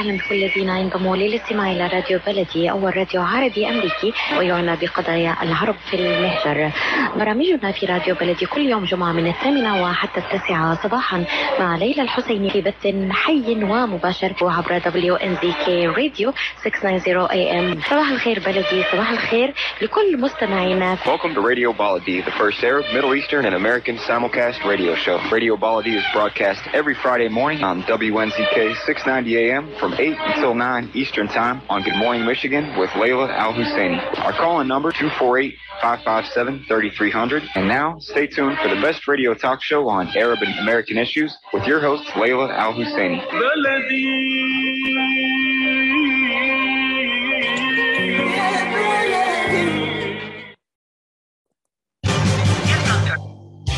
وسهلا بكل الذين ينضموا للاستماع إلى راديو بلدي أول راديو عربي أمريكي ويعنى بقضايا العرب في المهجر. برامجنا في راديو بلدي كل يوم جمعة من الثامنة وحتى التاسعة صباحا مع ليلى الحسيني في بث حي ومباشر وعبر WNZK راديو 690 AM صباح الخير بلدي صباح الخير لكل مستمعينا. Welcome to Radio Baladi, the first Arab, Middle Eastern, and American simulcast radio show. Radio Baladi is broadcast every Friday morning on WNZK 690 AM from 8 until 9 Eastern Time on Good Morning Michigan with Layla Al Husseini. Our call-in number 248 557 3300. And now, stay tuned for the best radio talk show on Arab and American issues with your host, Layla Al Husseini.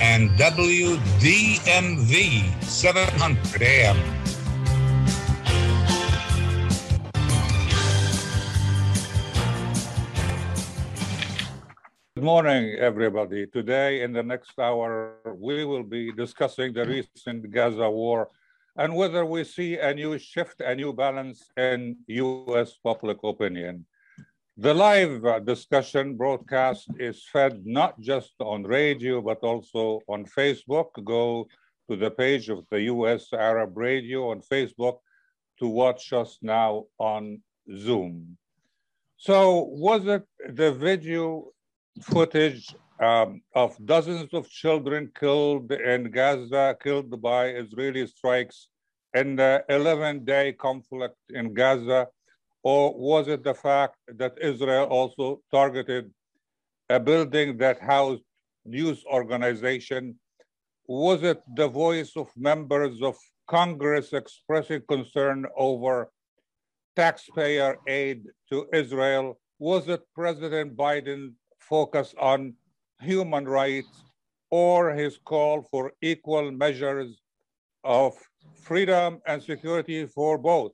and WDMV 700 AM. Good morning, everybody. Today, in the next hour, we will be discussing the recent Gaza war and whether we see a new shift, a new balance in US public opinion. The live uh, discussion broadcast is fed not just on radio, but also on Facebook. Go to the page of the US Arab Radio on Facebook to watch us now on Zoom. So, was it the video footage um, of dozens of children killed in Gaza, killed by Israeli strikes in the 11 day conflict in Gaza? Or was it the fact that Israel also targeted a building that housed news organization? Was it the voice of members of Congress expressing concern over taxpayer aid to Israel? Was it President Biden's focus on human rights or his call for equal measures of freedom and security for both,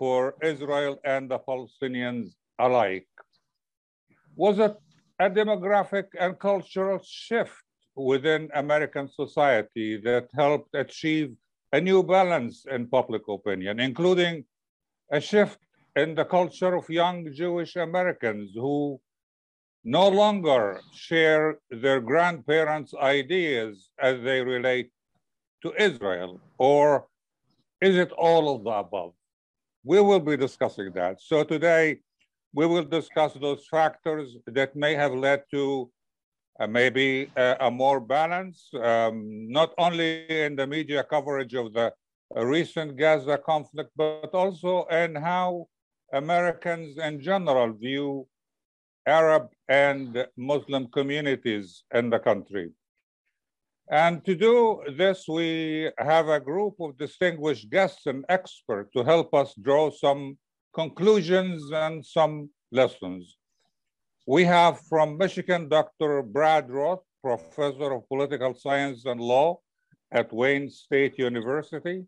for Israel and the Palestinians alike? Was it a demographic and cultural shift within American society that helped achieve a new balance in public opinion, including a shift in the culture of young Jewish Americans who no longer share their grandparents' ideas as they relate to Israel? Or is it all of the above? We will be discussing that. So today, we will discuss those factors that may have led to uh, maybe a, a, more balance, um, not only in the media coverage of the uh, recent Gaza conflict, but also in how Americans in general view Arab and Muslim communities in the country. And to do this, we have a group of distinguished guests and experts to help us draw some conclusions and some lessons. We have from Michigan, Dr. Brad Roth, professor of political science and law at Wayne State University.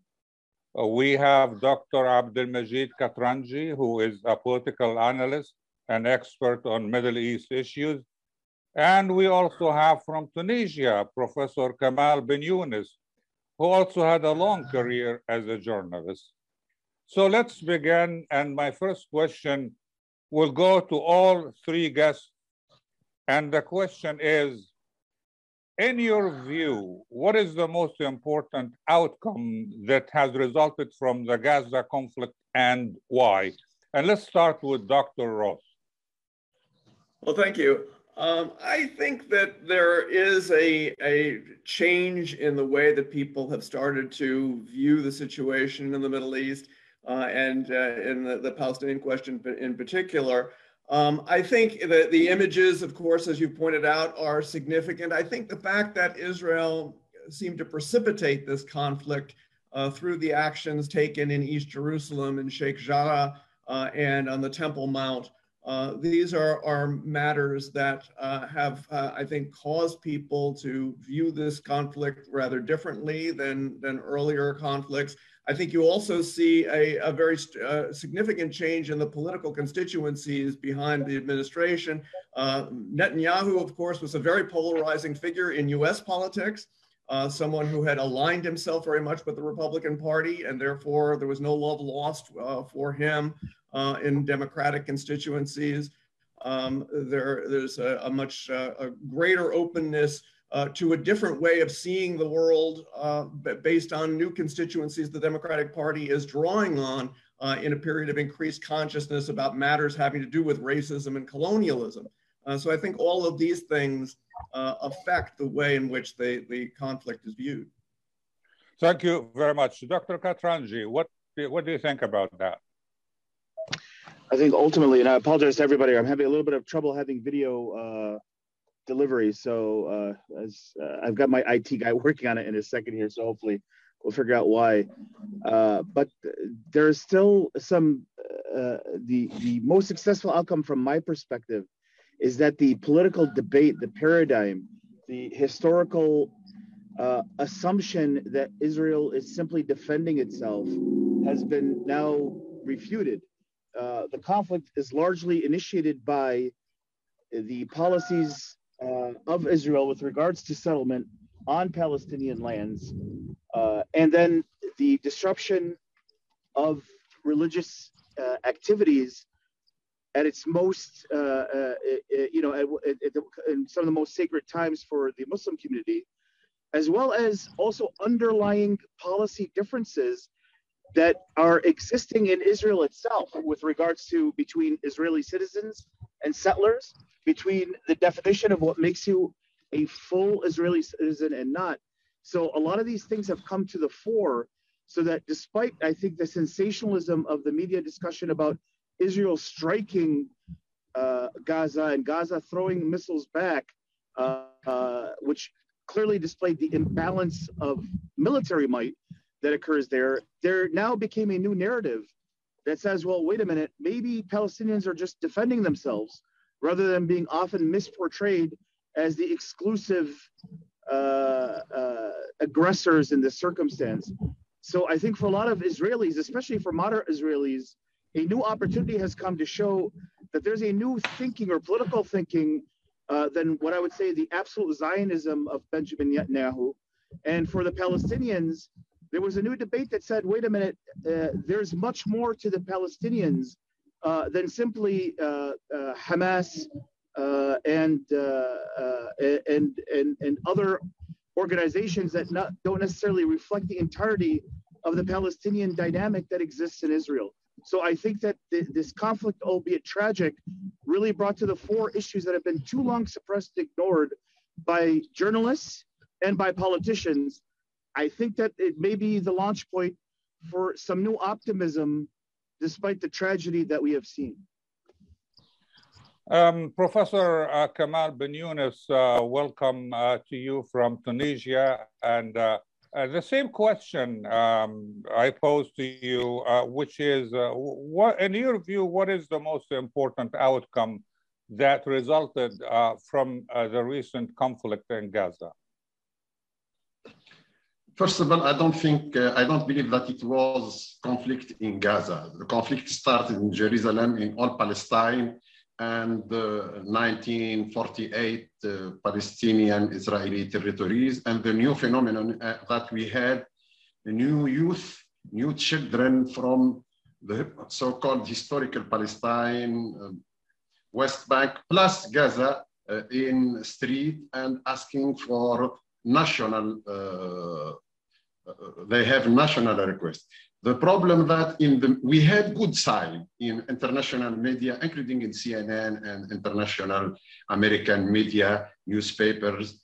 Uh, we have Dr. Abdelmajid Katranji, who is a political analyst and expert on Middle East issues. And we also have from Tunisia, Professor Kamal Ben Younes, who also had a long ah. career as a journalist. So let's begin. And my first question will go to all three guests. And the question is, in your view, what is the most important outcome that has resulted from the Gaza conflict and why? And let's start with Dr. Roth. Well, thank you. Um, I think that there is a, a change in the way that people have started to view the situation in the Middle East uh, and uh, in the, the, Palestinian question in particular. Um, I think that the images, of course, as you pointed out, are significant. I think the fact that Israel seemed to precipitate this conflict uh, through the actions taken in East Jerusalem and Sheikh Jarrah uh, and on the Temple Mount. Uh, these are, are matters that uh, have, uh, I think, caused people to view this conflict rather differently than, than earlier conflicts. I think you also see a, a very uh, significant change in the political constituencies behind the administration. Uh, Netanyahu, of course, was a very polarizing figure in US politics. Uh, someone who had aligned himself very much with the Republican Party, and therefore there was no love lost uh, for him uh, in Democratic constituencies. Um, there, there's a, a much uh, a greater openness uh, to a different way of seeing the world uh, based on new constituencies the Democratic Party is drawing on uh, in a period of increased consciousness about matters having to do with racism and colonialism. Uh, so I think all of these things affect the way in which the, the conflict is viewed. Thank you very much. Dr. Katranji, what, what do you think about that? I think ultimately, and I apologize to everybody, I'm having a little bit of trouble having video uh, delivery. So uh, as uh, I've got my IT guy working on it in a second here, so hopefully we'll figure out why. Uh, but there's still some uh, the the most successful outcome from my perspective is that the political debate, the paradigm, the historical uh, assumption that Israel is simply defending itself has been now refuted. Uh, the conflict is largely initiated by the policies uh, of Israel with regards to settlement on Palestinian lands, uh, and then the disruption of religious uh, activities at its most, uh, you know, at, at the, in some of the most sacred times for the Muslim community, as well as also underlying policy differences that are existing in Israel itself with regards to between Israeli citizens and settlers, between the definition of what makes you a full Israeli citizen and not. So a lot of these things have come to the fore so that despite, I think, the sensationalism of the media discussion about Israel striking uh, Gaza and Gaza throwing missiles back, uh, uh, which clearly displayed the imbalance of military might that occurs there, there now became a new narrative that says, well, wait a minute, maybe Palestinians are just defending themselves rather than being often misportrayed as the exclusive uh, uh, aggressors in this circumstance. So I think for a lot of Israelis, especially for moderate Israelis, a new opportunity has come to show that there's a new thinking or political thinking uh, than what I would say the absolute Zionism of Benjamin Netanyahu. And for the Palestinians, there was a new debate that said, wait a minute, uh, there's much more to the Palestinians uh, than simply uh, uh Hamas uh, and, and, and, and other organizations that not, don't necessarily reflect the entirety of the Palestinian dynamic that exists in Israel. So I think that th- this conflict, albeit tragic, really brought to the fore issues that have been too long suppressed, ignored by journalists and by politicians I think that it may be the launch point for some new optimism despite the tragedy that we have seen. Um, Professor uh, Kamal Ben uh, welcome uh, to you from Tunisia. And uh, uh, the same question um, I pose to you, uh, which is, what, in your view, what is the most important outcome that resulted from the recent conflict in Gaza? First of all, I don't think, uh, I don't believe that it was conflict in Gaza. The conflict started in Jerusalem, in all Palestine, and uh, 1948 uh, Palestinian Israeli territories, and the new phenomenon uh, that we had new youth, new children from the so-called historical Palestine, uh, West Bank, plus Gaza uh, in street and asking for national uh, they have national requests. The problem that in the, we had good side in international media, including in CNN and international American media, newspapers,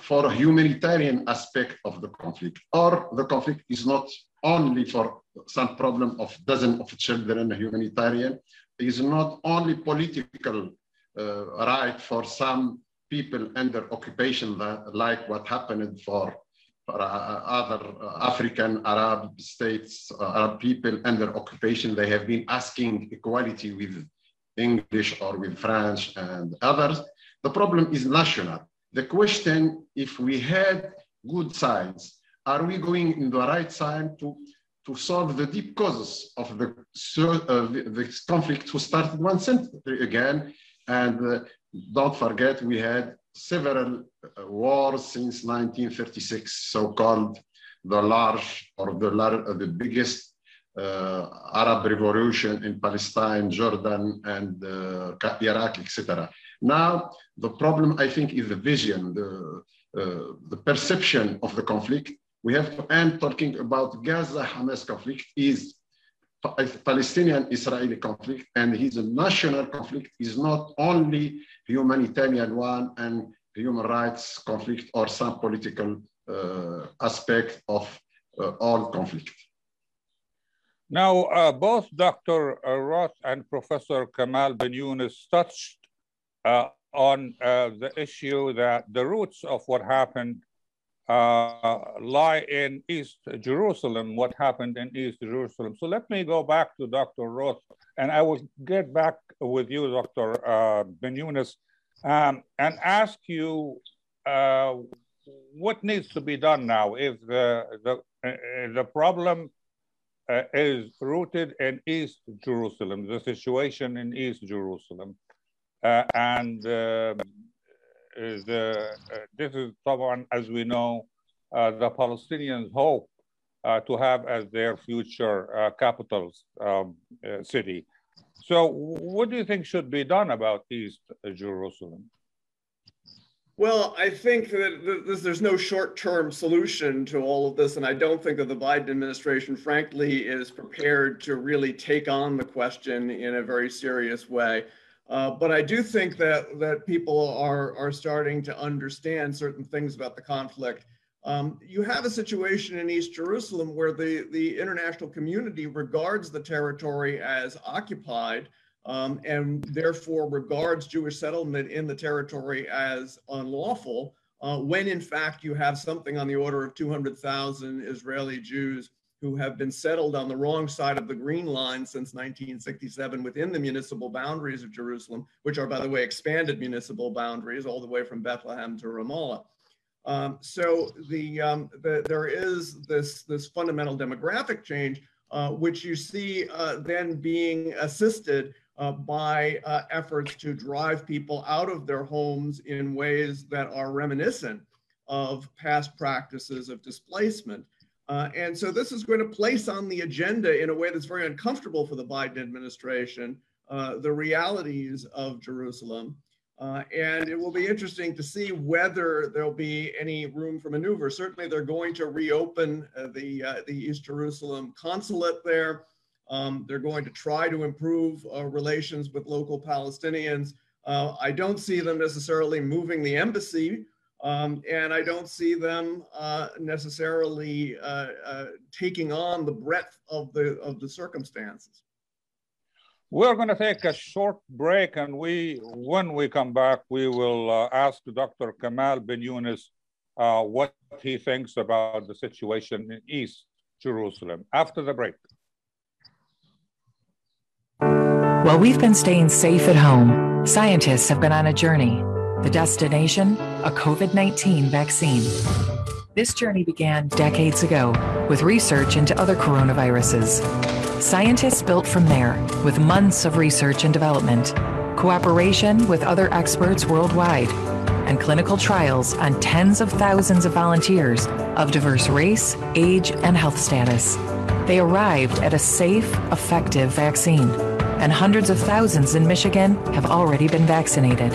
for a humanitarian aspect of the conflict. Or the conflict is not only for some problem of dozen of children, humanitarian, is not only political uh, right for some people under occupation like what happened for for other African Arab states, Arab people under occupation, they have been asking equality with English or with French and others. The problem is national. The question, if we had good science, are we going in the right time to, to solve the deep causes of the, uh, the conflict who started one century again? And uh, don't forget, we had several uh, wars since 1936, so-called the large or the, large, uh, the biggest uh, Arab revolution in Palestine, Jordan, and uh, Iraq, etc. Now, the problem, I think, is the vision, the, uh, the perception of the conflict. We have to end talking about Gaza-Hamas conflict is Palestinian-Israeli conflict, and his national conflict is not only humanitarian one and human rights conflict or some political uh, aspect of uh, all conflict. Now, uh, both Dr. Roth and Professor Kamal Ben Younes touched uh, on uh, the issue that the roots of what happened uh, lie in East Jerusalem, what happened in East Jerusalem. So let me go back to Dr. Roth, and I will get back with you, Dr. Uh, Ben um, and ask you uh, what needs to be done now if the, the, uh, the problem uh, is rooted in East Jerusalem, the situation in East Jerusalem. Uh, and um, the, uh, this is someone, as we know, uh, the Palestinians hope uh, to have as their future capital um, city. So, what do you think should be done about East Jerusalem? Well, I think that there's no short-term solution to all of this, and I don't think that the Biden administration, frankly, is prepared to really take on the question in a very serious way. Uh, but I do think that that people are are starting to understand certain things about the conflict. Um, you have a situation in East Jerusalem where the the international community regards the territory as occupied. Um, and therefore regards Jewish settlement in the territory as unlawful, uh, when in fact you have something on the order of 200,000 Israeli Jews who have been settled on the wrong side of the Green Line since 1967 within the municipal boundaries of Jerusalem, which are, by the way, expanded municipal boundaries all the way from Bethlehem to Ramallah. Um, so the, um, the, there is this, this fundamental demographic change, uh, which you see uh, then being assisted uh, by uh, efforts to drive people out of their homes in ways that are reminiscent of past practices of displacement. Uh, and so this is going to place on the agenda in a way that's very uncomfortable for the Biden administration uh, the realities of Jerusalem. Uh, and it will be interesting to see whether there'll be any room for maneuver. Certainly, they're going to reopen uh, the, uh, the East Jerusalem consulate there. Um, they're going to try to improve uh, relations with local Palestinians. I don't see them necessarily moving the embassy um, and I don't see them uh, necessarily uh, uh, taking on the breadth of the of the circumstances. We're going to take a short break, and we, when we come back, we will uh, ask Dr. Kamal Ben Younes uh, what he thinks about the situation in East Jerusalem after the break. While we've been staying safe at home, scientists have been on a journey the destination, a COVID 19 vaccine. This journey began decades ago with research into other coronaviruses. Scientists built from there with months of research and development, cooperation with other experts worldwide, and clinical trials on tens of thousands of volunteers of diverse race, age, and health status. They arrived at a safe, effective vaccine, and hundreds of thousands in Michigan have already been vaccinated.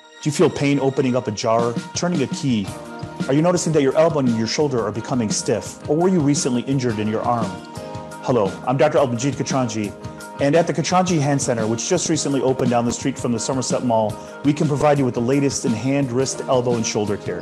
Do you feel pain opening up a jar, turning a key? Are you noticing that your elbow and your shoulder are becoming stiff? Or were you recently injured in your arm? Hello, I'm Dr. Abdelmajid Katranji, and at the Katranji Hand Center, which just recently opened down the street from the Somerset Mall, we can provide you with the latest in hand, wrist, elbow, and shoulder care.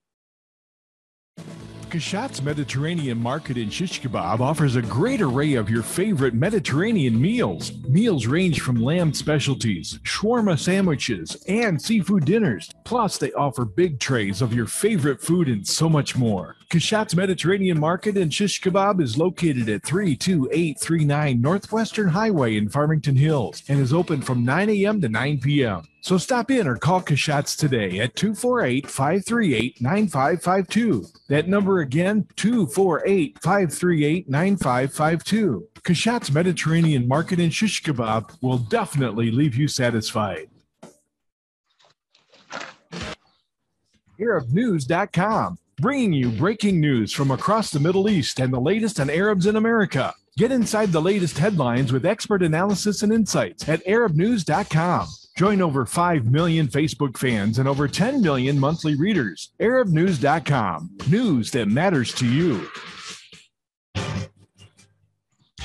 Kashat's Mediterranean Market in Shish Kebab offers a great array of your favorite Mediterranean meals. Meals range from lamb specialties, shawarma sandwiches, and seafood dinners. Plus, they offer big trays of your favorite food and so much more. Kashat's Mediterranean Market and Shish Kebab is located at 32839 Northwestern Highway in Farmington Hills and is open from 9 a.m. to 9 p.m. So stop in or call Kashat's today at 248 538 9552. That number again, 248 538 9552. Kashat's Mediterranean Market and Shish Kebab will definitely leave you satisfied. ArabNews.com, bringing you breaking news from across the Middle East and the latest on Arabs in America. Get inside the latest headlines with expert analysis and insights at ArabNews.com. Join over 5 million Facebook fans and over 10 million monthly readers. ArabNews.com. News that matters to you.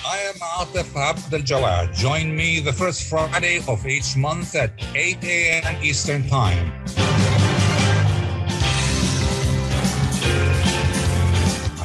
I am Atif Abdel Jawad. Join me the first Friday of each month at 8 a.m. Eastern Time.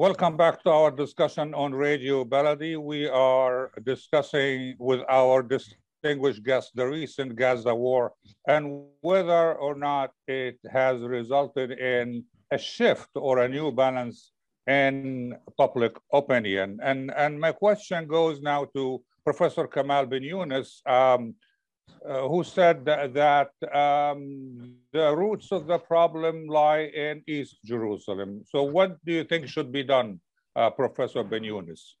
Welcome back to our discussion on Radio Baladi. We are discussing with our distinguished guest the recent Gaza war and whether or not it has resulted in a shift or a new balance in public opinion. And, and my question goes now to Professor Kamal bin Yunus, um, uh, who said that, um, the roots of the problem lie in East Jerusalem. So what do you think should be done, uh, Professor bin Yunus?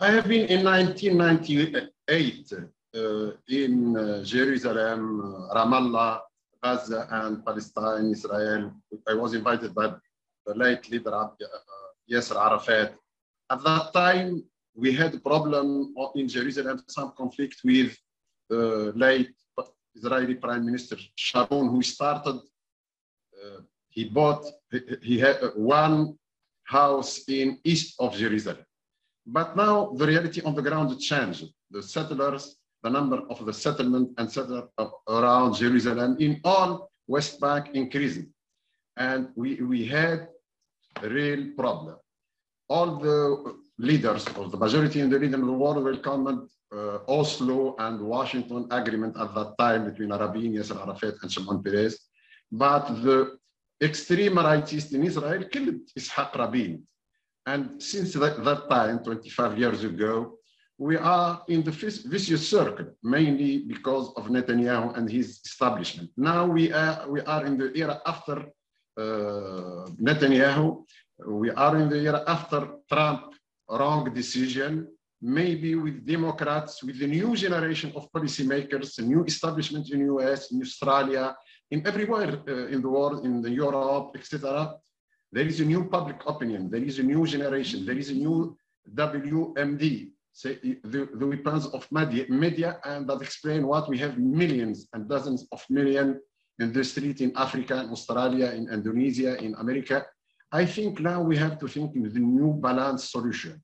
I have been in 1998 uh, in uh, Jerusalem, Ramallah, Gaza, and Palestine, Israel. I was invited by the late leader uh, Yasser Arafat. At that time, we had a problem in Jerusalem, some conflict with the late Israeli Prime Minister Sharon, who started, uh, he bought, he, had one house in east of Jerusalem. But now the reality on the ground changed. The settlers, the number of the settlement and settlers around Jerusalem in all West Bank increasing. And we, we had a real problem. All the leaders of the majority in the region of the world welcomed uh, Oslo and Washington agreement at that time between Rabin, Yasser Arafat, and Shimon Peres. But the extreme rightists in Israel killed Ishaq Rabin. And since that, that time, 25 years ago, we are in the vicious circle, mainly because of Netanyahu and his establishment. Now we are, we are in the era after uh, Netanyahu. We are in the era after Trump wrong decision, maybe with Democrats, with the new generation of policymakers, the new establishment in US, in Australia, in everywhere uh, in the world, in the Europe, etc. There is a new public opinion. There is a new generation. There is a new WMD, say, the, the weapons of media, media, and that explain what we have millions and dozens of millions in the street in Africa, in Australia, in Indonesia, in America. I think now we have to think with a new balanced solution.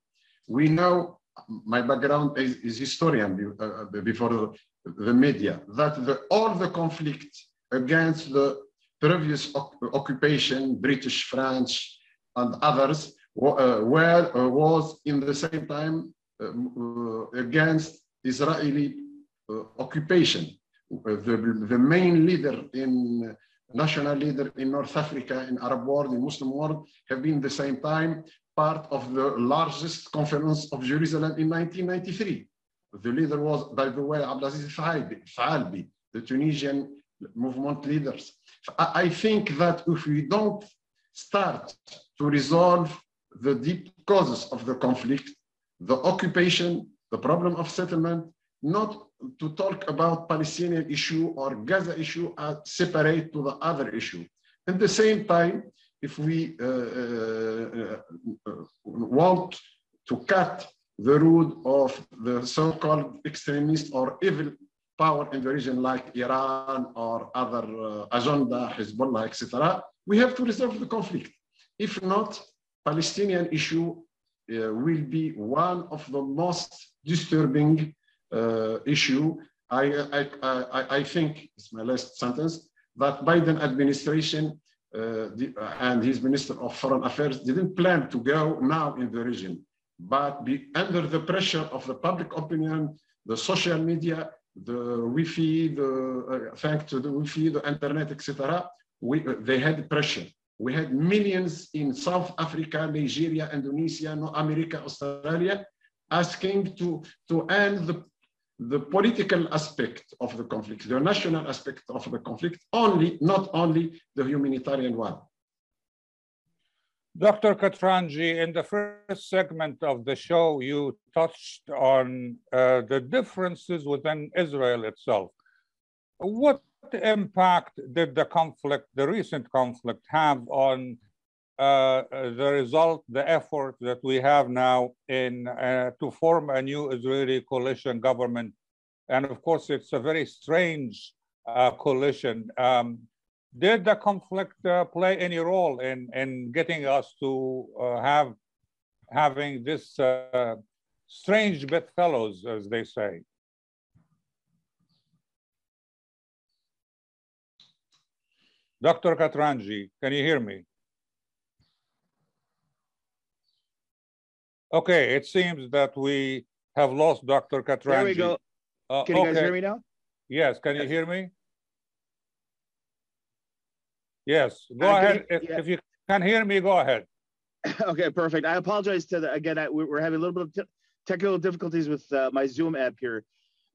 We know, my background is, is historian uh, before the, media, that the, all the conflict against the previous occupation, British, French, and others, uh, were, uh, was in the same time um, uh, against Israeli uh, occupation. Uh, the, the main leader in national leader in North Africa, in Arab world, in Muslim world, have been the same time part of the largest conference of Jerusalem in 1993. The leader was, by the way, Abdelaziz Thaalbi, the Tunisian movement leaders. I think that if we don't start to resolve the deep causes of the conflict, the occupation, the problem of settlement, not to talk about Palestinian issue or Gaza issue as separate to the other issue. At the same time, if we uh, uh, uh, want to cut the root of the so-called extremist or evil power in the region like Iran or other uh, agenda, Hezbollah, etc., we have to resolve the conflict. If not, Palestinian issue uh, will be one of the most disturbing uh, issue. I, I, I, I, think, it's my last sentence, that Biden administration uh, the, and his Minister of Foreign Affairs didn't plan to go now in the region, but be under the pressure of the public opinion, the social media, the Wi-Fi, the, uh, thanks to the Wi-Fi, the internet, etc., we, uh, they had pressure. We had millions in South Africa, Nigeria, Indonesia, America, Australia, asking to, to end the the political aspect of the conflict, the national aspect of the conflict, only, not only the humanitarian one. Dr. Katranji, in the first segment of the show, you touched on uh, the differences within Israel itself. What impact did the conflict, the recent conflict, have on uh, the result, the effort that we have now in uh, to form a new Israeli coalition government. And of course, it's a very strange uh, coalition. Um, did the conflict uh, play any role in, in getting us to uh, have having this uh, strange bedfellows, as they say? Dr. Katranji, can you hear me? Okay, it seems that we have lost Dr. Katranji. There we go. Uh, can you okay. guys hear me now? Yes, can yes. you hear me? Yes, go uh, ahead. You, if, yeah. if, you can hear me, go ahead. okay, perfect. I apologize to the, again, I, we're having a little bit of technical difficulties with uh, my Zoom app here.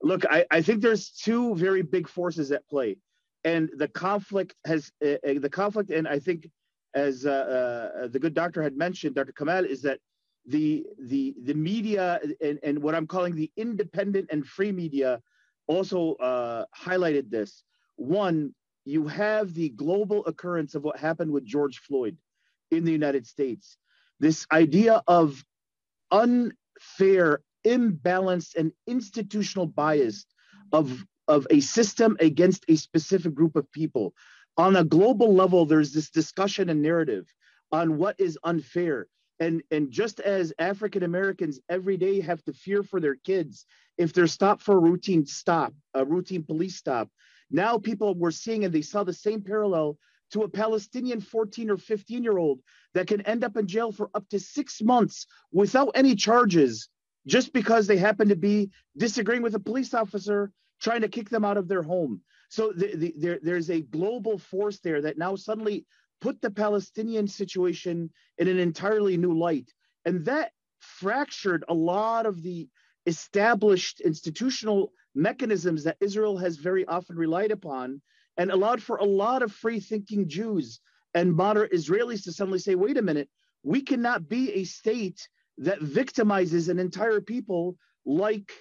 Look, I, I think there's two very big forces at play. And the conflict has, uh, uh the conflict, and I think as uh, the good doctor had mentioned, Dr. Kamal, is that the the the media and, and what I'm calling the independent and free media also uh, highlighted this. One, you have the global occurrence of what happened with George Floyd in the United States. This idea of unfair, imbalanced, and institutional bias of, of a system against a specific group of people. On a global level, there's this discussion and narrative on what is unfair and and just as african americans every day have to fear for their kids if they're stopped for a routine stop a routine police stop now people were seeing and they saw the same parallel to a palestinian 14 or 15 year old that can end up in jail for up to six months without any charges just because they happen to be disagreeing with a police officer trying to kick them out of their home. So the, the, there, there's a global force there that now suddenly put the Palestinian situation in an entirely new light. And that fractured a lot of the established institutional mechanisms that Israel has very often relied upon and allowed for a lot of free thinking Jews and moderate Israelis to suddenly say, wait a minute, we cannot be a state that victimizes an entire people like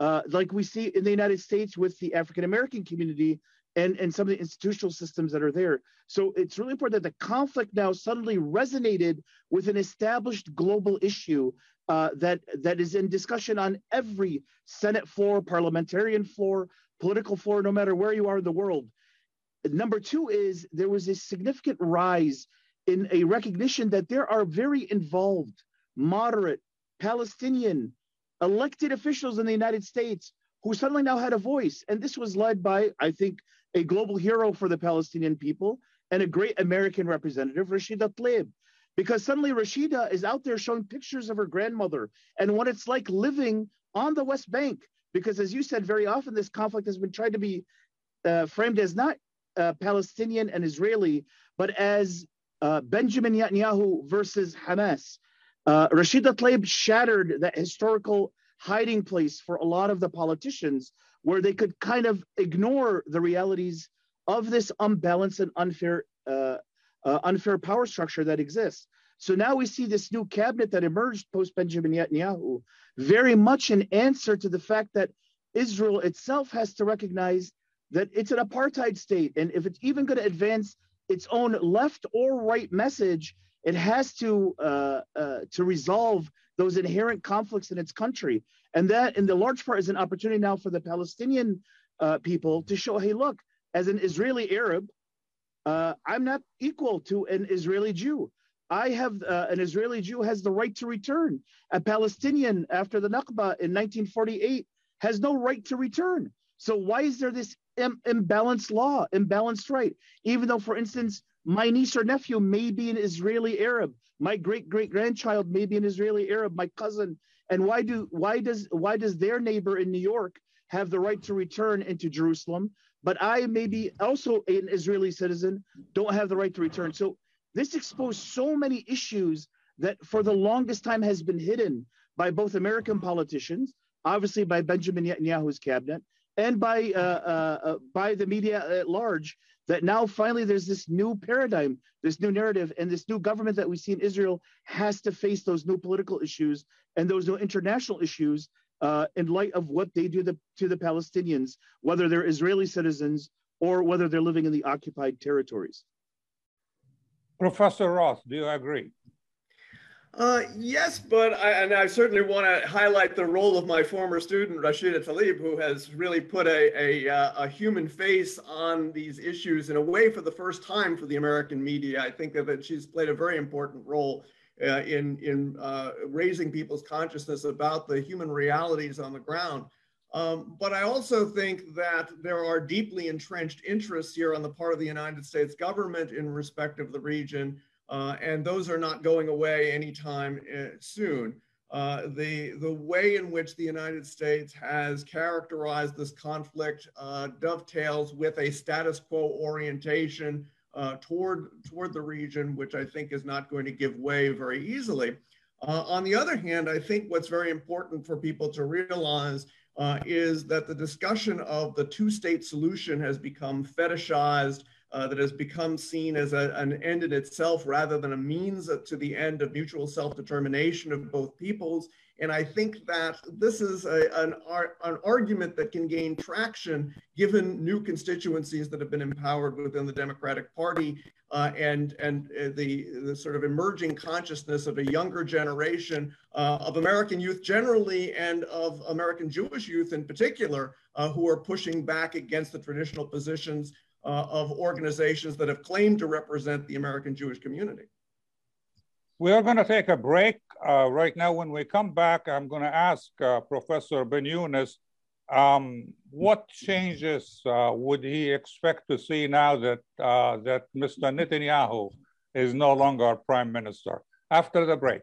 uh, like we see in the United States with the African American community and, and some of the institutional systems that are there. So it's really important that the conflict now suddenly resonated with an established global issue uh, that, that is in discussion on every Senate floor, parliamentarian floor, political floor, no matter where you are in the world. Number two is there was a significant rise in a recognition that there are very involved, moderate, Palestinian elected officials in the United States who suddenly now had a voice. And this was led by, I think, a global hero for the Palestinian people, and a great American representative, Rashida Tlaib. Because suddenly Rashida is out there showing pictures of her grandmother and what it's like living on the West Bank. because as you said, very often this conflict has been tried to be uh, framed as not uh, Palestinian and Israeli, but as uh, Benjamin Netanyahu versus Hamas. Uh, Rashida Tlaib shattered that historical hiding place for a lot of the politicians where they could kind of ignore the realities of this unbalanced and unfair uh, uh, unfair power structure that exists. So now we see this new cabinet that emerged post Benjamin Netanyahu, very much an answer to the fact that Israel itself has to recognize that it's an apartheid state. And if it's even going to advance its own left or right message, it has to uh, uh, to resolve those inherent conflicts in its country, and that, in the large part, is an opportunity now for the Palestinian uh, people to show, hey, look, as an Israeli Arab, uh, I'm not equal to an Israeli Jew. I have uh, an Israeli Jew has the right to return. A Palestinian after the Nakba in 1948 has no right to return. So why is there this Im- imbalanced law, imbalanced right? Even though, for instance, my niece or nephew may be an Israeli Arab, my great great grandchild may be an Israeli Arab, my cousin, and why do why does why does their neighbor in New York have the right to return into Jerusalem, but I maybe also an Israeli citizen, don't have the right to return? So this exposed so many issues that for the longest time has been hidden by both American politicians, obviously by Benjamin Netanyahu's cabinet, and by uh, uh, uh, by the media at large. That now finally there's this new paradigm, this new narrative, and this new government that we see in Israel has to face those new political issues and those new international issues uh, in light of what they do the, to the Palestinians, whether they're Israeli citizens or whether they're living in the occupied territories. Professor Roth, do you agree? Uh, yes, but I, and I certainly want to highlight the role of my former student Rashida Tlaib, who has really put a, a, uh, a, human face on these issues in a way for the first time for the American media. I think that she's played a very important role uh, in in uh, raising people's consciousness about the human realities on the ground. Um, but I also think that there are deeply entrenched interests here on the part of the United States government in respect of the region uh, and those are not going away anytime uh, soon. Uh, the, the way in which the United States has characterized this conflict uh, dovetails with a status quo orientation uh, toward, toward the region, which I think is not going to give way very easily. Uh, on the other hand, I think what's very important for people to realize is that the discussion of the two state solution has become fetishized uh, that has become seen as a, an end in itself rather than a means to the end of mutual self-determination of both peoples. And I think that this is a, an, an argument that can gain traction given new constituencies that have been empowered within the Democratic Party uh, and, and uh, the, the sort of emerging consciousness of a younger generation uh, of American youth generally and of American Jewish youth in particular uh, who are pushing back against the traditional positions uh, of organizations that have claimed to represent the American Jewish community. We are going to take a break uh, right now. When we come back, I'm going to ask uh, Professor Ben Younes um, what changes uh, would he expect to see now that, uh, that Mr. Netanyahu is no longer prime minister? After the break.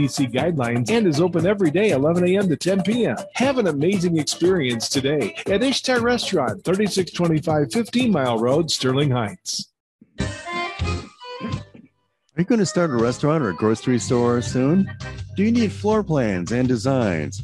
CDC guidelines and is open every day 11 a.m. to 10 p.m. Have an amazing experience today at Ishtar Restaurant, 3625 15 Mile Road, Sterling Heights. Are you going to start a restaurant or a grocery store soon? Do you need floor plans and designs?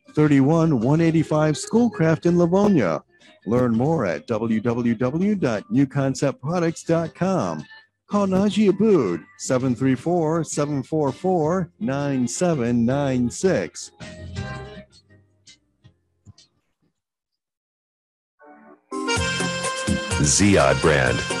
31 185 Schoolcraft in Livonia. Learn more at www.newconceptproducts.com. Call Naji Abood 734 744 9796. Ziad brand.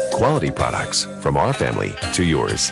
quality products from our family to yours.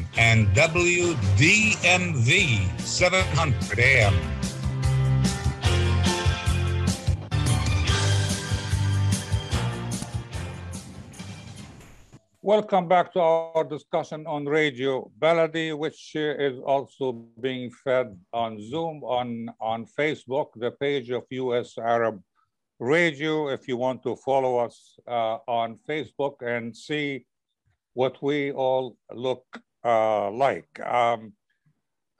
and WDMV 700 AM. Welcome back to our discussion on Radio Baladi, which is also being fed on Zoom, on, on Facebook, the page of US Arab Radio, if you want to follow us uh, on Facebook and see what we all look like. Um,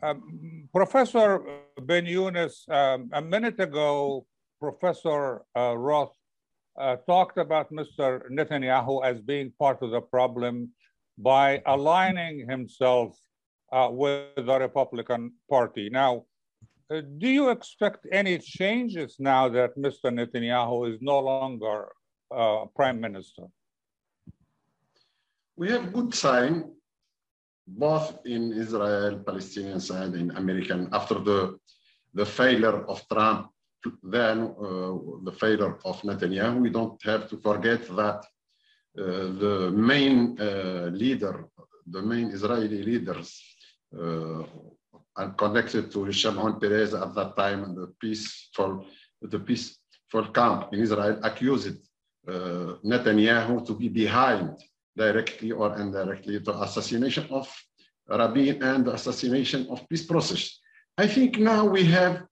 um, Professor Ben Younes, um, a minute ago, Professor uh, Roth uh, talked about Mr. Netanyahu as being part of the problem by aligning himself uh, with the Republican Party. Now, uh, do you expect any changes now that Mr. Netanyahu is no longer uh, prime minister? We have good sign both in Israel, Palestinian side, in American. After the the failure of Trump then uh, the failure of Netanyahu, we don't have to forget that uh, the main uh, leader, the main Israeli leaders are connected to Shimon Peres at that time and the peaceful, the peaceful camp in Israel accused Netanyahu to be behind directly or indirectly the assassination of Rabin and the assassination of peace process. I think now we have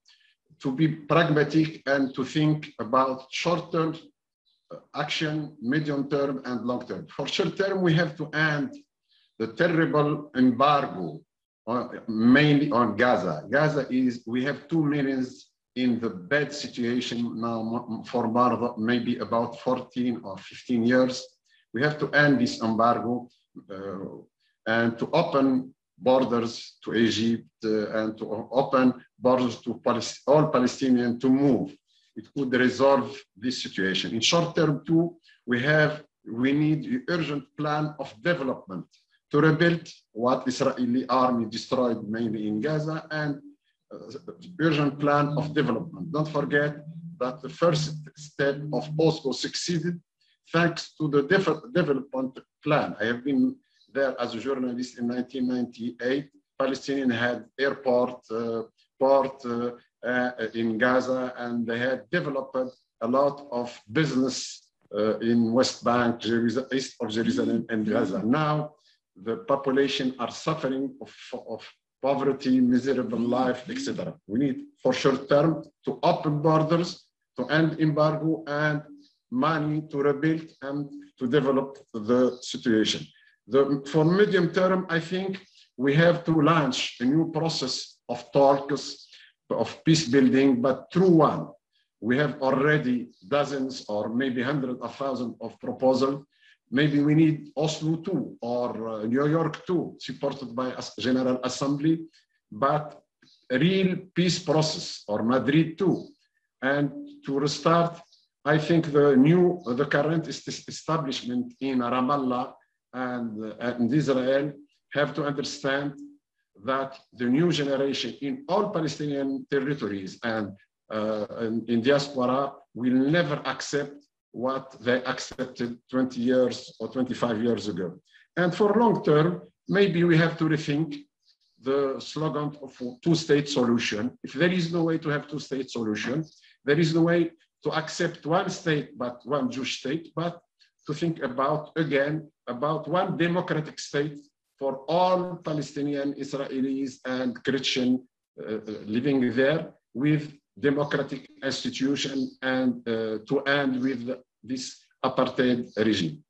to be pragmatic and to think about short-term uh, action, medium term, and long term. For short term, we have to end the terrible embargo, on, mainly on Gaza. Gaza is, we have two millions in the bad situation now for maybe about 14 or 15 years. We have to end this embargo uh, and to open borders to Egypt uh, and to open borders to all Palestinians to move. It could resolve this situation. In short term too, we have, we need an urgent plan of development to rebuild what Israeli army destroyed mainly in Gaza and uh, urgent plan of development. Don't forget that the first step of Oslo succeeded thanks to the development plan. I have been there as a journalist in 1998. Palestinian had airport, uh, port uh, uh, in Gaza, and they had developed a lot of business uh, in West Bank, Jerusalem, east of Jerusalem and Gaza. Now the population are suffering of, of poverty, miserable life, etc. We need for short term to open borders, to end embargo and money to rebuild and to develop the situation. The, for medium term, I think we have to launch a new process of talks, of peace building, but through one. We have already dozens or maybe hundreds of thousands of proposals. Maybe we need Oslo 2 or uh, New York 2, supported by General Assembly, but real peace process or Madrid 2. And to restart, I think the new, the current establishment in Ramallah and, and Israel have to understand that the new generation in all Palestinian territories and uh, in, in diaspora will never accept what they accepted 20 years or 25 years ago. And for long term, maybe we have to rethink the slogan of two-state solution. If there is no way to have two-state solution, there is no way to accept one state but one Jewish state, but to think about, again, about one democratic state for all Palestinian Israelis and Christian uh, uh living there with democratic institution and uh, to end with this apartheid regime.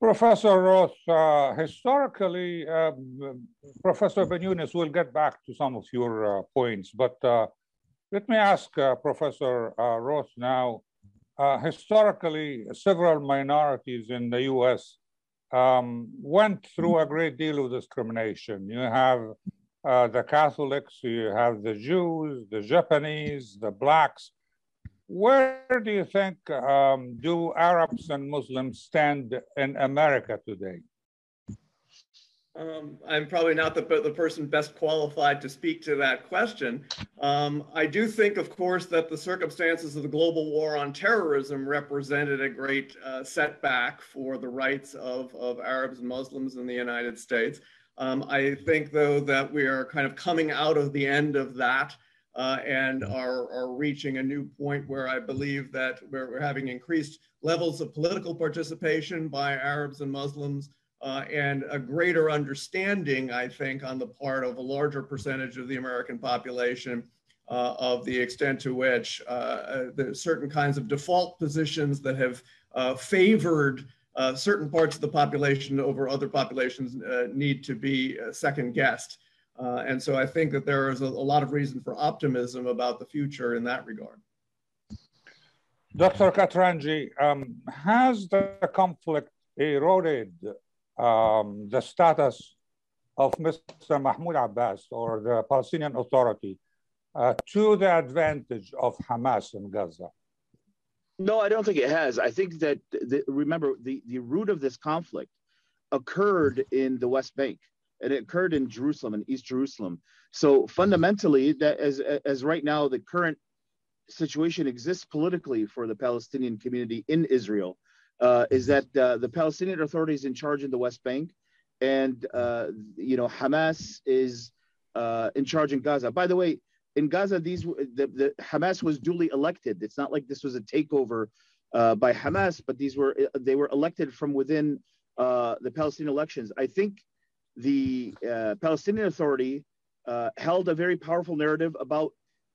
Professor Roth, uh, historically, um, Professor Ben Younes will get back to some of your uh, points, but uh, let me ask uh, Professor uh, Roth now. historically, several minorities in the US um, went through a great deal of discrimination. You have uh, the Catholics, you have the Jews, the Japanese, the blacks. Where do you think um, do Arabs and Muslims stand in America today? Um, I'm probably not the, the person best qualified to speak to that question. Um, I do think, of course, that the circumstances of the global war on terrorism represented a great uh, setback for the rights of, of Arabs and Muslims in the United States. Um, I think, though, that we are kind of coming out of the end of that uh, and are, are reaching a new point where I believe that we're, we're having increased levels of political participation by Arabs and Muslims uh, and a greater understanding, I think, on the part of a larger percentage of the American population uh, of the extent to which uh, uh certain kinds of default positions that have uh, favored certain parts of the population over other populations need to be second guessed. And so I think that there is a, a, lot of reason for optimism about the future in that regard. Dr. Katranji, um, has the conflict eroded um, the status of Mr. Mahmoud Abbas or the Palestinian Authority uh, to the advantage of Hamas in Gaza? No, I don't think it has. I think that the, remember the, the root of this conflict occurred in the West Bank and it occurred in Jerusalem and East Jerusalem. So fundamentally, that as as right now the current situation exists politically for the Palestinian community in Israel, uh, is that uh, the Palestinian Authority is in charge in the West Bank, and uh, you know Hamas is uh, in charge in Gaza. By the way, in Gaza, these the, the Hamas was duly elected. It's not like this was a takeover uh, by Hamas, but these were they were elected from within uh, the Palestinian elections. I think the uh, Palestinian Authority uh, held a very powerful narrative about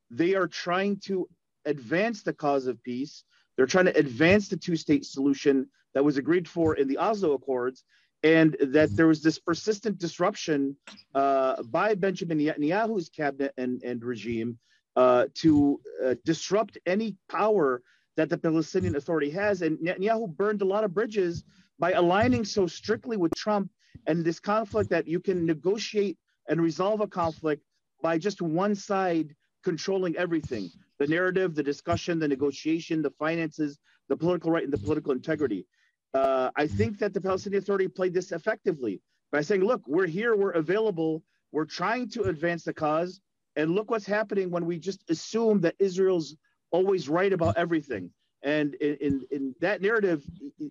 they are trying to advance the cause of peace. They're trying to advance the two-state solution that was agreed for in the Oslo Accords, and that there was this persistent disruption uh, by Benjamin Netanyahu's cabinet and, and regime uh, to uh, disrupt any power that the Palestinian Authority has. And Netanyahu burned a lot of bridges by aligning so strictly with Trump and this conflict that you can negotiate and resolve a conflict by just one side controlling everything the narrative, the discussion, the negotiation, the finances, the political right, and the political integrity. Uh, I think that the Palestinian Authority played this effectively by saying, look, we're here, we're available, we're trying to advance the cause. And look what's happening when we just assume that Israel's always right about everything. And in, in, in that narrative,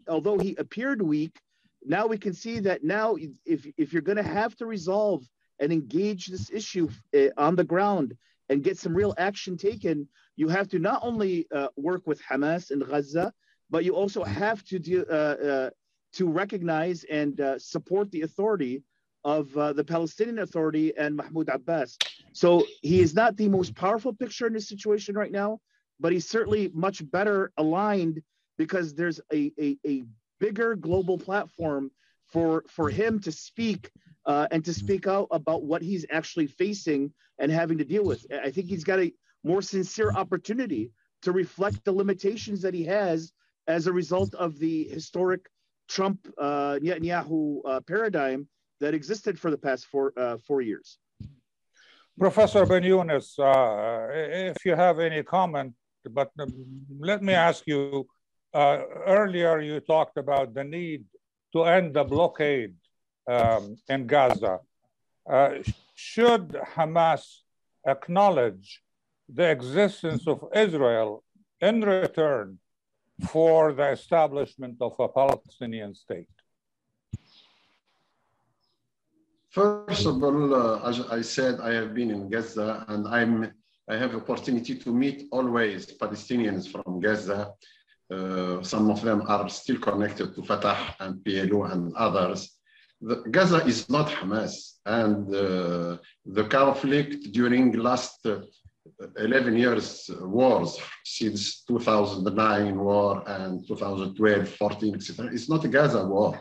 although he appeared weak, now we can see that now if, if you're going to have to resolve and engage this issue uh, on the ground and get some real action taken, you have to not only uh, work with Hamas in Gaza, but you also have to do, uh, uh, to recognize and uh, support the authority of uh, the Palestinian Authority and Mahmoud Abbas. So he is not the most powerful picture in this situation right now, but he's certainly much better aligned because there's a, a, a bigger global platform for for him to speak uh, and to speak out about what he's actually facing and having to deal with. I think he's got a more sincere opportunity to reflect the limitations that he has as a result of the historic Trump uh, Netanyahu uh, paradigm that existed for the past four uh, four years. Professor Ben Younes, uh, if you have any comment, but um, let me ask you. Uh, earlier, you talked about the need to end the blockade um, in Gaza. Uh, should Hamas acknowledge the existence of Israel in return for the establishment of a Palestinian state? First of all, uh, as I said, I have been in Gaza and I'm, I have the opportunity to meet always Palestinians from Gaza. Uh, some of them are still connected to Fatah and PLO and others. The, Gaza is not Hamas and uh, the conflict during last uh, 11 years wars since 2009 war and 2012, 14, etc. It's not a Gaza war.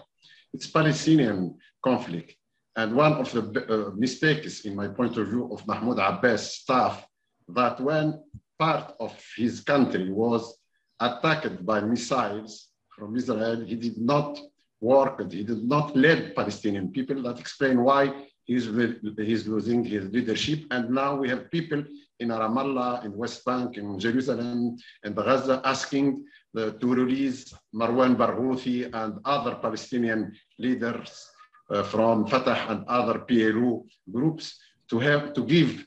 It's Palestinian conflict. And one of the uh, mistakes, in my point of view, of Mahmoud Abbas staff, that when part of his country was attacked by missiles from Israel, he did not work, he did not lead Palestinian people. That explain why he's, he's losing his leadership. And now we have people in Ramallah, in West Bank, in Jerusalem, and Gaza asking the, to release Marwan Barghouthi and other Palestinian leaders uh, from Fatah and other PLO groups to have to give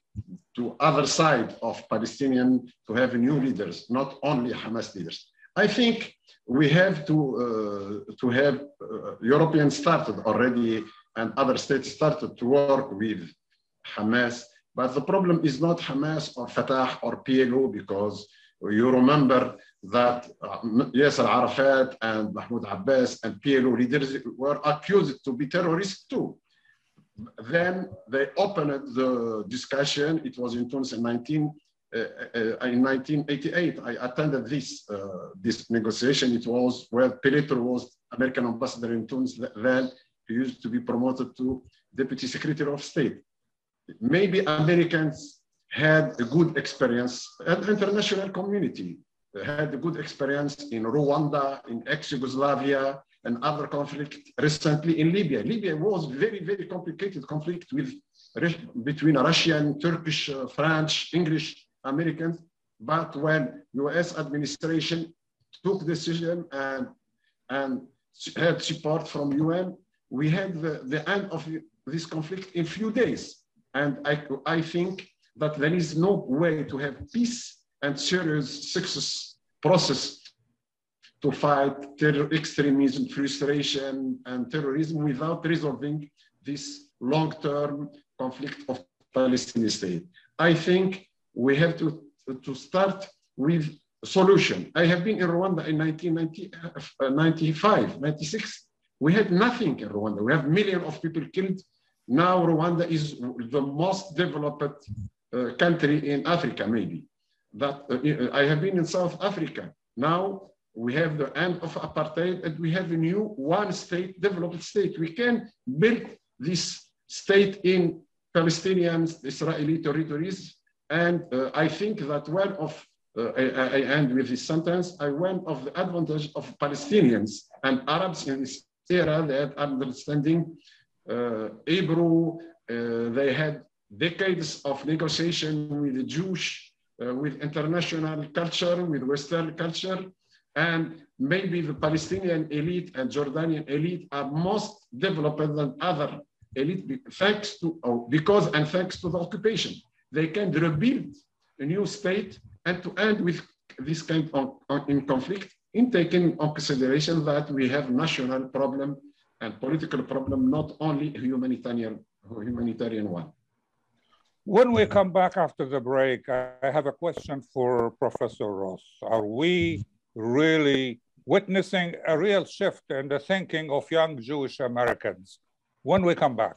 to other side of Palestinian to have new leaders, not only Hamas leaders. I think we have to uh, to have uh, Europeans started already and other states started to work with Hamas. But the problem is not Hamas or Fatah or PLO because you remember that uh, Yasser Arafat and Mahmoud Abbas and PLO leaders were accused to be terrorists too. Then they opened the discussion. It was in 2019. Uh, uh, in 1988, I attended this uh, this negotiation. It was where Pelletreau was American ambassador in Tunis. Then he used to be promoted to deputy secretary of state. Maybe Americans had a good experience, and international community had a good experience in Rwanda, in ex-Yugoslavia, and other conflict recently in Libya. Libya was very, very complicated conflict with between Russian, Turkish, uh, French, English, Americans. But when U.S. administration took decision and and had support from UN, we had the, the end of this conflict in few days. And I, I think that there is no way to have peace and serious success process to fight terror, extremism, frustration, and terrorism without resolving this long-term conflict of Palestinian state. I think we have to, to start with solution. I have been in Rwanda in 1995, uh, 96. We had nothing in Rwanda. We have millions of people killed. Now Rwanda is the most developed uh, country in Africa, maybe. That uh, I have been in South Africa. Now we have the end of apartheid and we have a new one state developed state. We can build this state in Palestinian Israeli territories. And uh, I think that one of, uh, I, I, end with this sentence, I one of the advantage of Palestinians and Arabs in this era, they had understanding uh, Hebrew, uh, they had decades of negotiation with the Jewish uh, with international culture, with Western culture, and maybe the Palestinian elite and Jordanian elite are most developed than other elite thanks to, or because and thanks to the occupation. They can rebuild a new state and to end with this kind of in conflict in taking on consideration that we have national problem and political problem, not only humanitarian humanitarian one. When we come back after the break, I have a question for Professor Roth. Are we really witnessing a real shift in the thinking of young Jewish Americans? When we come back.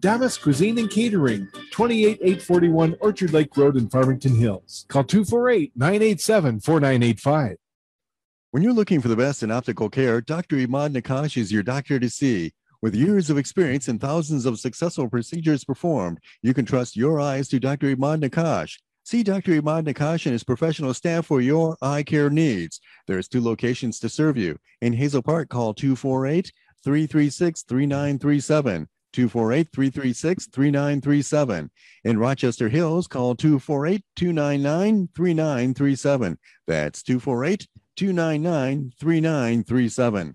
Damas Cuisine and Catering, 28841 Orchard Lake Road in Farmington Hills. Call 248 987 4985. When you're looking for the best in optical care, Dr. Imad Nakash is your doctor to see. With years of experience and thousands of successful procedures performed, you can trust your eyes to Dr. Imad Nakash. See Dr. Imad Nakash and his professional staff for your eye care needs. There's two locations to serve you. In Hazel Park, call 248 336 3937. 248 336 3937. In Rochester Hills, call 248 299 3937. That's 248 299 3937.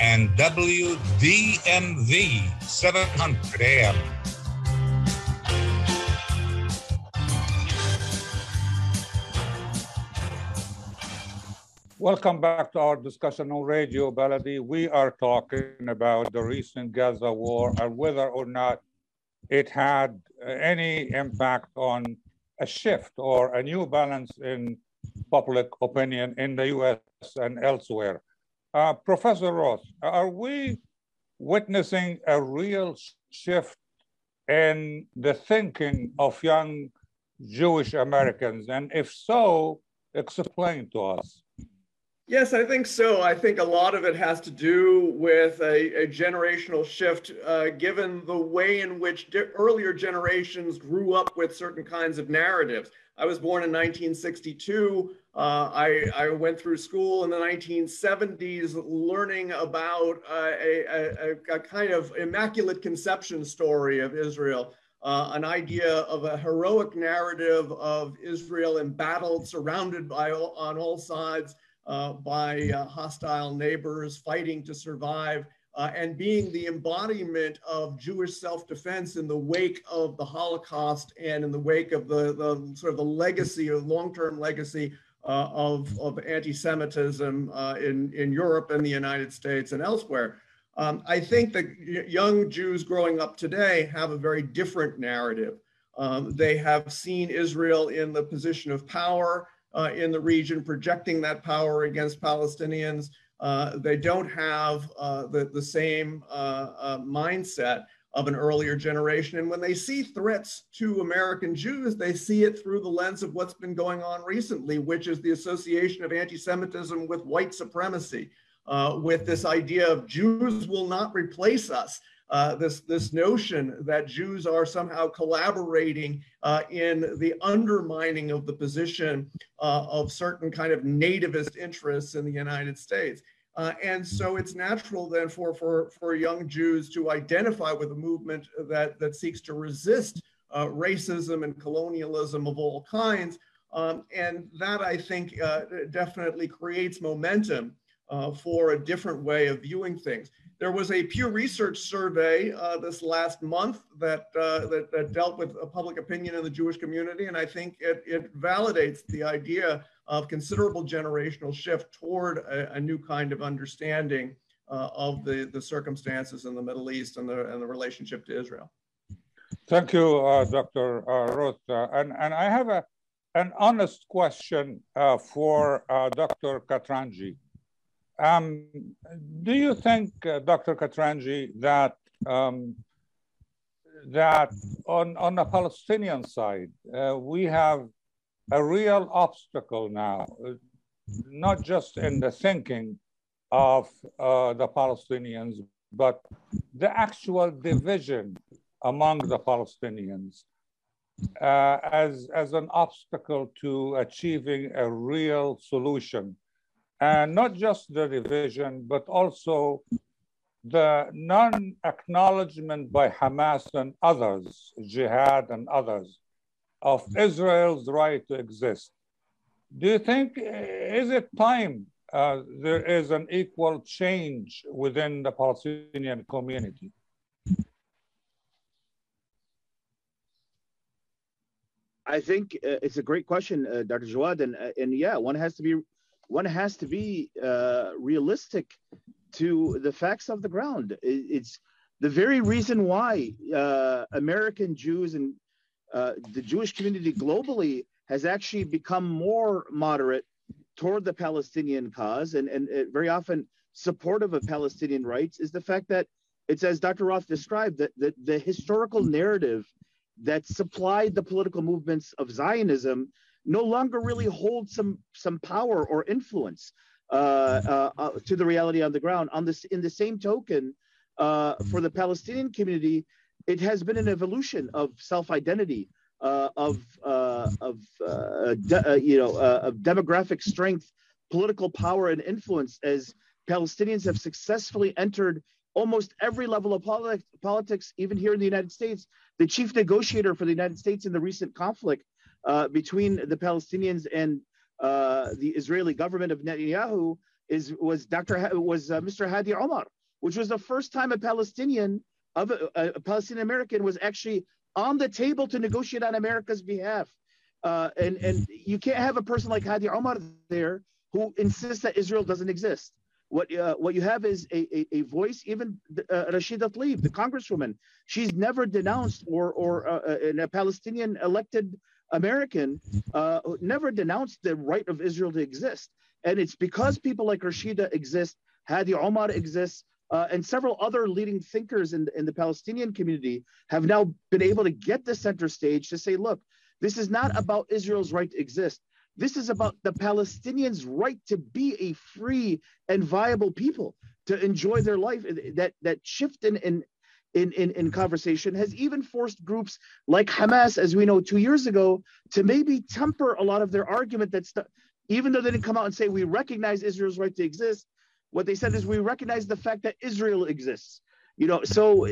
and WDMV 700 AM. Welcome back to our discussion on Radio Baladi. We are talking about the recent Gaza war and whether or not it had any impact on a shift or a new balance in public opinion in the US and elsewhere. Uh, Professor Roth, are we witnessing a real shift in the thinking of young Jewish Americans? And if so, explain to us. Yes, I think so. I think a lot of it has to do with a, a generational shift, uh, given the way in which earlier generations grew up with certain kinds of narratives. I was born in 1962. Uh, I, I, went through school in the 1970s learning about a, a, a, kind of immaculate conception story of Israel. Uh, an idea of a heroic narrative of Israel embattled, surrounded by on all sides, uh, by uh, hostile neighbors, fighting to survive, uh, and being the embodiment of Jewish self-defense in the wake of the Holocaust and in the wake of the, the sort of the legacy or long-term legacy uh, of, of anti-Semitism uh, in, in Europe and the United States and elsewhere. Um, I think that young Jews growing up today have a very different narrative. Um, they have seen Israel in the position of power uh, in the region, projecting that power against Palestinians. Uh, they don't have uh, the, the same uh, uh, mindset of an earlier generation. And when they see threats to American Jews, they see it through the lens of what's been going on recently, which is the association of anti Semitism with white supremacy, uh, with this idea of Jews will not replace us. Uh, this this notion that Jews are somehow collaborating uh, in the undermining of the position uh, of certain kind of nativist interests in the United States. Uh, and so it's natural then for, for, for young Jews to identify with a movement that, that seeks to resist uh, racism and colonialism of all kinds. Um, and that I think definitely creates momentum for a different way of viewing things. There was a Pew Research survey uh, this last month that, uh, that, that, dealt with public opinion in the Jewish community, and I think it, it validates the idea of considerable generational shift toward a, a new kind of understanding uh, of the, the circumstances in the Middle East and the, and the relationship to Israel. Thank you, uh, Dr. Uh, Roth. Uh, and, and I have a, an honest question for Dr. Katranji. Um, do you think, uh, Dr. Katranji, that um, that on, on the Palestinian side, uh, we have a real obstacle now, not just in the thinking of uh, the Palestinians, but the actual division among the Palestinians uh, as, as an obstacle to achieving a real solution and not just the revision, but also the non-acknowledgement by Hamas and others, jihad and others, of Israel's right to exist. Do you think, is it time uh, there is an equal change within the Palestinian community? I think uh, it's a great question, uh, Dr. Jawad, and, uh, and yeah, one has to be one has to be uh, realistic to the facts of the ground. It's the very reason why uh, American Jews and uh, the Jewish community globally has actually become more moderate toward the Palestinian cause and, and very often supportive of Palestinian rights is the fact that it's as Dr. Roth described that the, the historical narrative that supplied the political movements of Zionism no longer really hold some some power or influence uh, uh, uh, to the reality on the ground. On this, in the same token, uh, for the Palestinian community, it has been an evolution of self-identity, uh, of uh, of de- you know of demographic strength, political power, and influence as Palestinians have successfully entered almost every level of politi- politics, even here in the United States. The chief negotiator for the United States in the recent conflict uh, between the Palestinians and uh, the Israeli government of Netanyahu is was Dr. Ha- was uh, Mr. Hadi Amr, which was the first time a Palestinian of a, a, Palestinian American was actually on the table to negotiate on America's behalf. Uh, and and you can't have a person like Hadi Amr there who insists that Israel doesn't exist. What uh, what you have is a, a, a voice. Even uh, Rashida Tlaib, the congresswoman, she's never denounced or or uh, a Palestinian elected American uh, never denounced the right of Israel to exist. And it's because people like Rashida exist, Hadi Amr exists, uh, and several other leading thinkers in, in the Palestinian community have now been able to get the center stage to say, look, this is not about Israel's right to exist. This is about the Palestinians' right to be a free and viable people, to enjoy their life. That that shift in, in in, in, in conversation has even forced groups like Hamas, as we know two years ago, to maybe temper a lot of their argument that st- even though they didn't come out and say we recognize Israel's right to exist, what they said is we recognize the fact that Israel exists. You know, so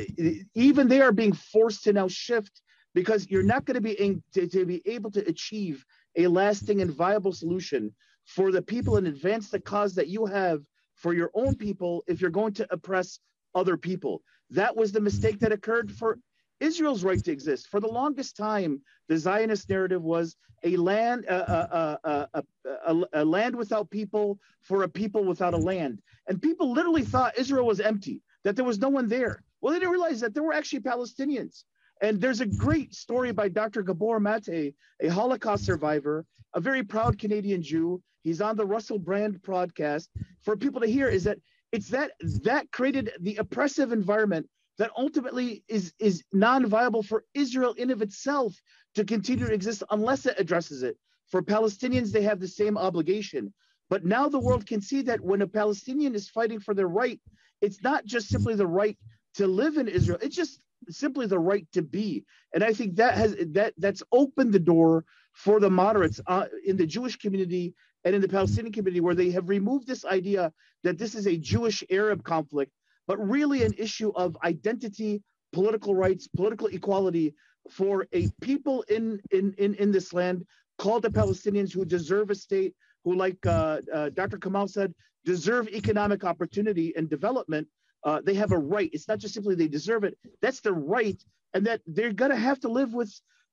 even they are being forced to now shift because you're not going to be in, to, to be able to achieve a lasting and viable solution for the people and advance the cause that you have for your own people if you're going to oppress other people. That was the mistake that occurred for Israel's right to exist. For the longest time, the Zionist narrative was a land, a, a, a, a, land without people for a people without a land. And people literally thought Israel was empty, that there was no one there. Well, they didn't realize that there were actually Palestinians. And there's a great story by Dr. Gabor Mate, a Holocaust survivor, a very proud Canadian Jew. He's on the Russell Brand podcast for people to hear is that it's that that created the oppressive environment that ultimately is is non-viable for Israel in of itself to continue to exist unless it addresses it. For Palestinians, they have the same obligation. But now the world can see that when a Palestinian is fighting for their right, it's not just simply the right to live in Israel. It's just simply the right to be. And I think that has that that's opened the door for the moderates uh, in the Jewish community and in the Palestinian community, where they have removed this idea that this is a Jewish Arab conflict, but really an issue of identity, political rights, political equality for a people in in in, in this land called the Palestinians who deserve a state, who, like uh, uh, Dr. Kamal said, deserve economic opportunity and development. Uh, they have a right. It's not just simply they deserve it. That's their right, and that they're gonna have to live with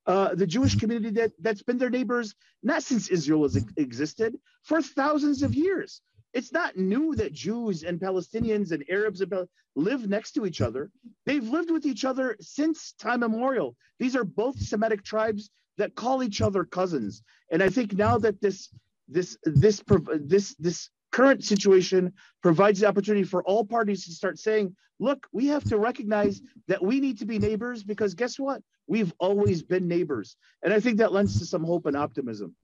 uh, the Jewish community that that's been their neighbors not since Israel has existed for thousands of years. It's not new that Jews and Palestinians and Arabs live next to each other. They've lived with each other since time immemorial. These are both Semitic tribes that call each other cousins. And I think now that this this this this this current situation provides the opportunity for all parties to start saying, look, we have to recognize that we need to be neighbors because guess what? We've always been neighbors. And I think that lends to some hope and optimism.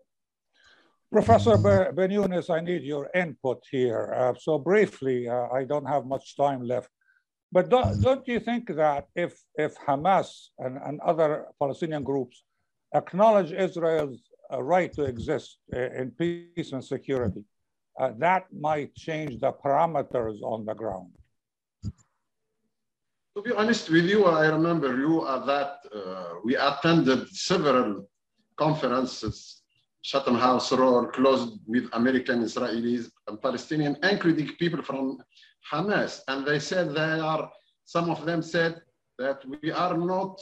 Professor Ben I need your input here. Uh, so briefly, uh, I don't have much time left. But don't, don't you think that if, if Hamas and, and other Palestinian groups acknowledge Israel's uh, right to exist uh, in peace and security, uh, that might change the parameters on the ground. To be honest with you, I remember you at that uh, we attended several conferences, Chatham House Rule, closed with American, Israelis, and Palestinian, including people from Hamas. And they said they are, some of them said that we are not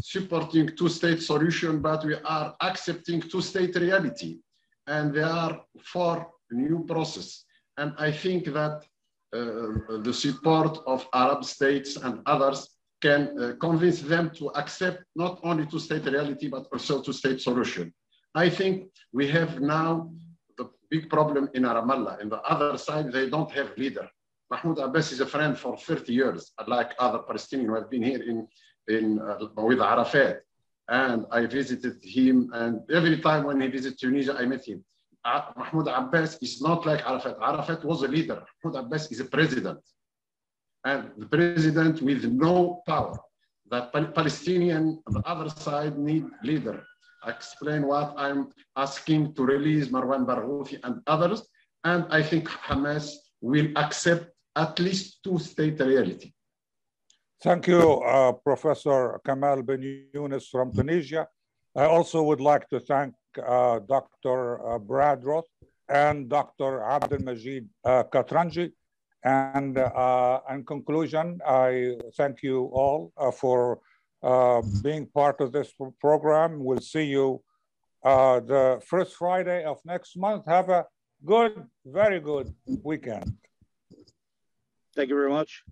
supporting two-state solution, but we are accepting two-state reality. And they are for new process. And I think that uh, the support of Arab states and others can uh, convince them to accept not only two-state reality, but also two-state solution. I think we have now the big problem in Ramallah. In the other side, they don't have leader. Mahmoud Abbas is a friend for 30 years, like other Palestinians who have been here in, in, uh, with Arafat. And I visited him, and every time when he visits Tunisia, I met him. Mahmoud Abbas is not like Arafat. Arafat was a leader. Mahmoud Abbas is a president. And the president with no power. That Palestinian, on the other side, need leader. I explain what I'm asking to release Marwan Barghouti and others. And I think Hamas will accept at least two-state reality. Thank you, uh, Professor Kamal Ben Younes from Tunisia. I also would like to thank uh, Dr. Uh, Brad Roth and Dr. Abdelmajid uh, Katranji. And uh, in conclusion, I thank you all uh, for uh, being part of this program. We'll see you the first Friday of next month. Have a good, very good weekend. Thank you very much.